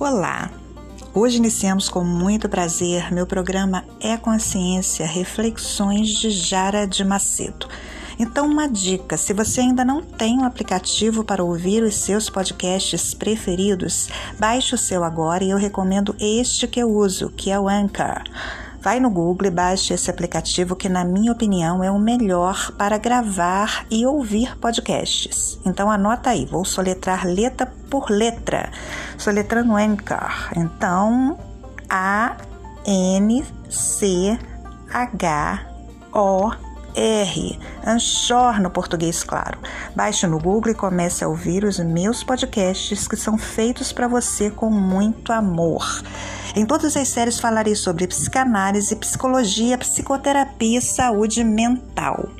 Olá! Hoje iniciamos com muito prazer meu programa É Consciência Reflexões de Jara de Macedo. Então, uma dica: se você ainda não tem um aplicativo para ouvir os seus podcasts preferidos, baixe o seu agora e eu recomendo este que eu uso, que é o Anchor. Vai no Google e baixe esse aplicativo que, na minha opinião, é o melhor para gravar e ouvir podcasts. Então anota aí, vou soletrar letra por letra, soletrando Anchor. Então, A N C H O R, Anchor no português claro. Baixe no Google e comece a ouvir os meus podcasts que são feitos para você com muito amor. Em todas as séries falarei sobre psicanálise, psicologia, psicoterapia e saúde mental.